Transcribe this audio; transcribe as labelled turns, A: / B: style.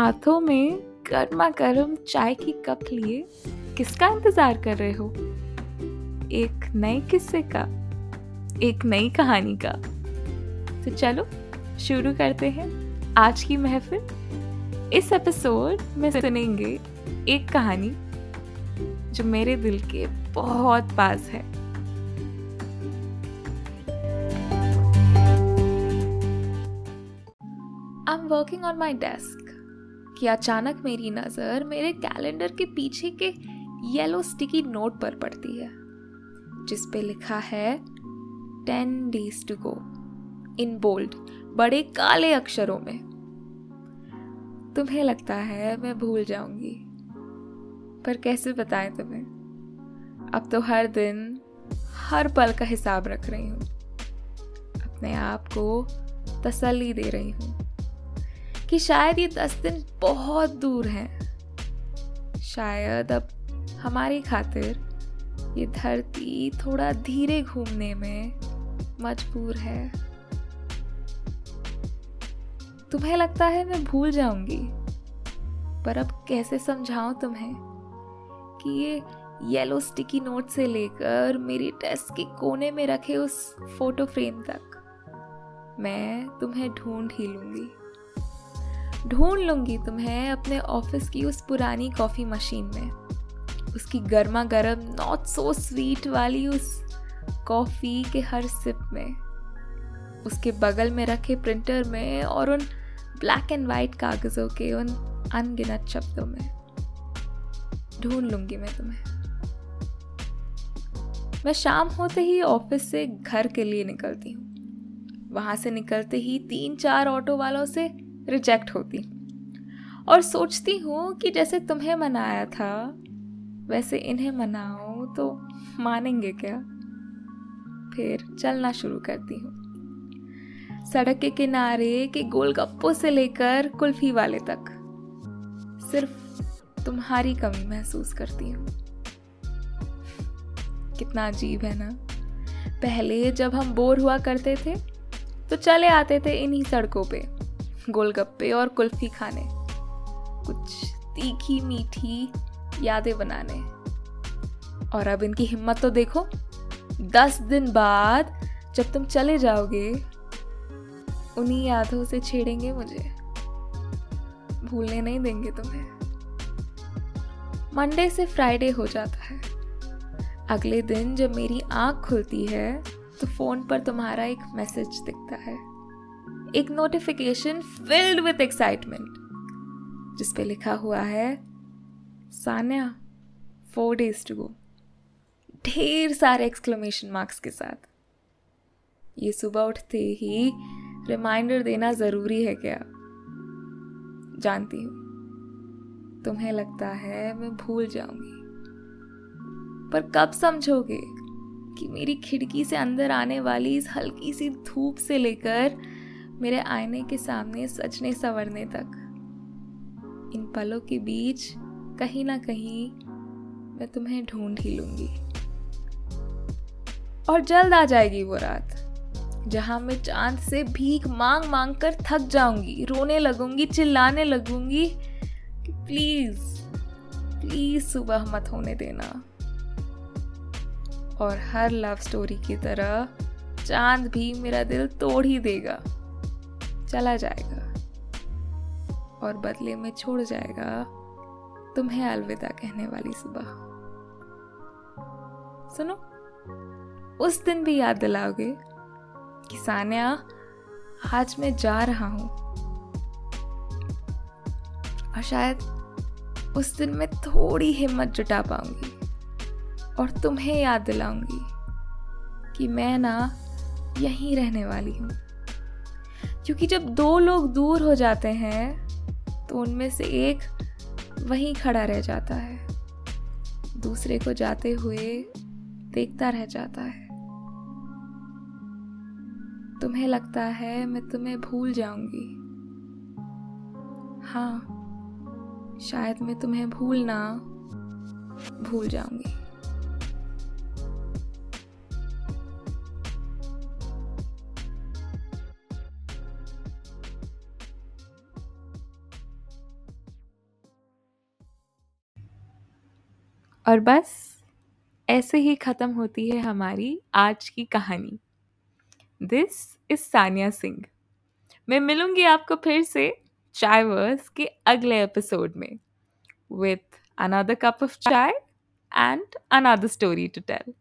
A: हाथों में गर्मा गर्म चाय की कप लिए किसका इंतज़ार कर रहे हो? एक नए किस्से का, एक नई कहानी का। तो चलो, शुरू करते हैं आज की महफिल। इस एपिसोड में सुनेंगे एक कहानी जो मेरे दिल के बहुत पास है। I am working on my desk कि अचानक मेरी नज़र मेरे कैलेंडर के पीछे के येलो स्टिकी नोट पर पड़ती है, जिस पे लिखा है ten days to go in bold बड़े काले अक्षरों में। तुम्हें लगता है मैं भूल जाऊँगी, पर कैसे बताएँ तुम्हें? अब तो हर दिन, हर पल का हिसाब रख रही हूँ। अपने आप को तसल्ली दे रही हूँ। कि शायद ये दस दिन बहुत दूर हैं। शायद अब हमारी खातिर ये धरती थोड़ा धीरे घूमने में मजबूर है। तुम्हें लगता है मैं भूल जाऊँगी, पर अब कैसे समझाऊं तुम्हें कि ये येलो स्टिकी नोट से लेकर मेरी डेस्क के कोने में रखे उस फ़ोटो फ्रेम तक मैं तुम्हें ढूंढ ही लूँगी। ढूंढ लूँगी तुम्हें अपने ऑफ़िस की उस पुरानी कॉफ़ी मशीन में। उसकी गर्मा गर्म नॉट सो स्वीट वाली उस कॉफ़ी के हर सिप में। उसके बगल में रखे प्रिंटर में और उन ब्लैक एंड वाइट कागज़ों के उन अनगिनत शब्दों में। ढूंढ लूँगी मैं तुम्हें। मैं शाम होते ही ऑफ़िस से घर के लिए निकलती हूँ। वहाँ से निकलते ही तीन चार ऑटो वालों से रिजेक्ट होती। और सोचती हूँ कि जैसे तुम्हें मनाया था, वैसे इन्हें मनाओ तो मानेंगे क्या? फिर चलना शुरू करती हूँ। सड़क के किनारे के गोलगप्पों से लेकर कुल्फी वाले तक, सिर्फ़ तुम्हारी कमी महसूस करती हूँ। कितना अजीब है ना? पहले जब हम बोर हुआ करते थे तो चले आते थे इन्हीं सड़कों पे। गोलगप्पे और कुल्फी खाने। कुछ तीखी मीठी यादें बनाने। और अब इनकी हिम्मत तो देखो। दस दिन बाद जब तुम चले जाओगे, उन्हीं यादों से छेड़ेंगे मुझे। भूलने नहीं देंगे तुम्हें। मंडे से फ्राइडे हो जाता है। अगले दिन जब मेरी आँख खुलती है तो फ़ोन पर तुम्हारा एक मैसेज दिखता है। एक नोटिफिकेशन फिल्ड विथ एक्साइटमेंट जिस पे लिखा हुआ है, Sanya four days to go ढेर सारे एक्सक्लेमेशन मार्क्स के साथ। ये सुबह उठते ही रिमाइंडर देना ज़रूरी है क्या? जानती हूँ। तुम्हें लगता है मैं भूल जाऊँगी। पर कब समझोगे कि मेरी खिड़की से अंदर आने वाली इस हल्की सी धूप से लेकर मेरे आईने के सामने सजने संवरने तक। इन पलों के बीच कहीं ना कहीं मैं तुम्हें ढूंढ ही लूँगी। और जल्द आ जाएगी वो रात, जहाँ मैं चाँद से भीख मांग मांग कर थक जाऊँगी, रोने लगूँगी, चिल्लाने लगूँगी कि प्लीज़ प्लीज़ सुबह मत होने देना। और हर लव स्टोरी की तरह चाँद भी मेरा दिल तोड़ ही देगा। चला जाएगा और बदले में छोड़ जाएगा तुम्हें अलविदा कहने वाली सुबह। सुनो, उस दिन भी याद दिलाओगे कि सान्या आज मैं जा रहा हूँ और शायद उस दिन मैं थोड़ी हिम्मत जुटा पाऊँगी और तुम्हें याद दिलाऊँगी कि मैं ना यहीं रहने वाली हूँ। क्योंकि जब दो लोग दूर हो जाते हैं तो उनमें से एक वहीं खड़ा रह जाता है। दूसरे को जाते हुए देखता रह जाता है। तुम्हें लगता है मैं तुम्हें भूल जाऊँगी। हाँ शायद मैं तुम्हें भूलना भूल जाऊँगी। और बस ऐसे ही ख़त्म होती है हमारी आज की कहानी। दिस इज़ सानिया सिंह मैं मिलूँगी आपको फिर से चाय वर्स के अगले एपिसोड में। With another cup of chai and another story to tell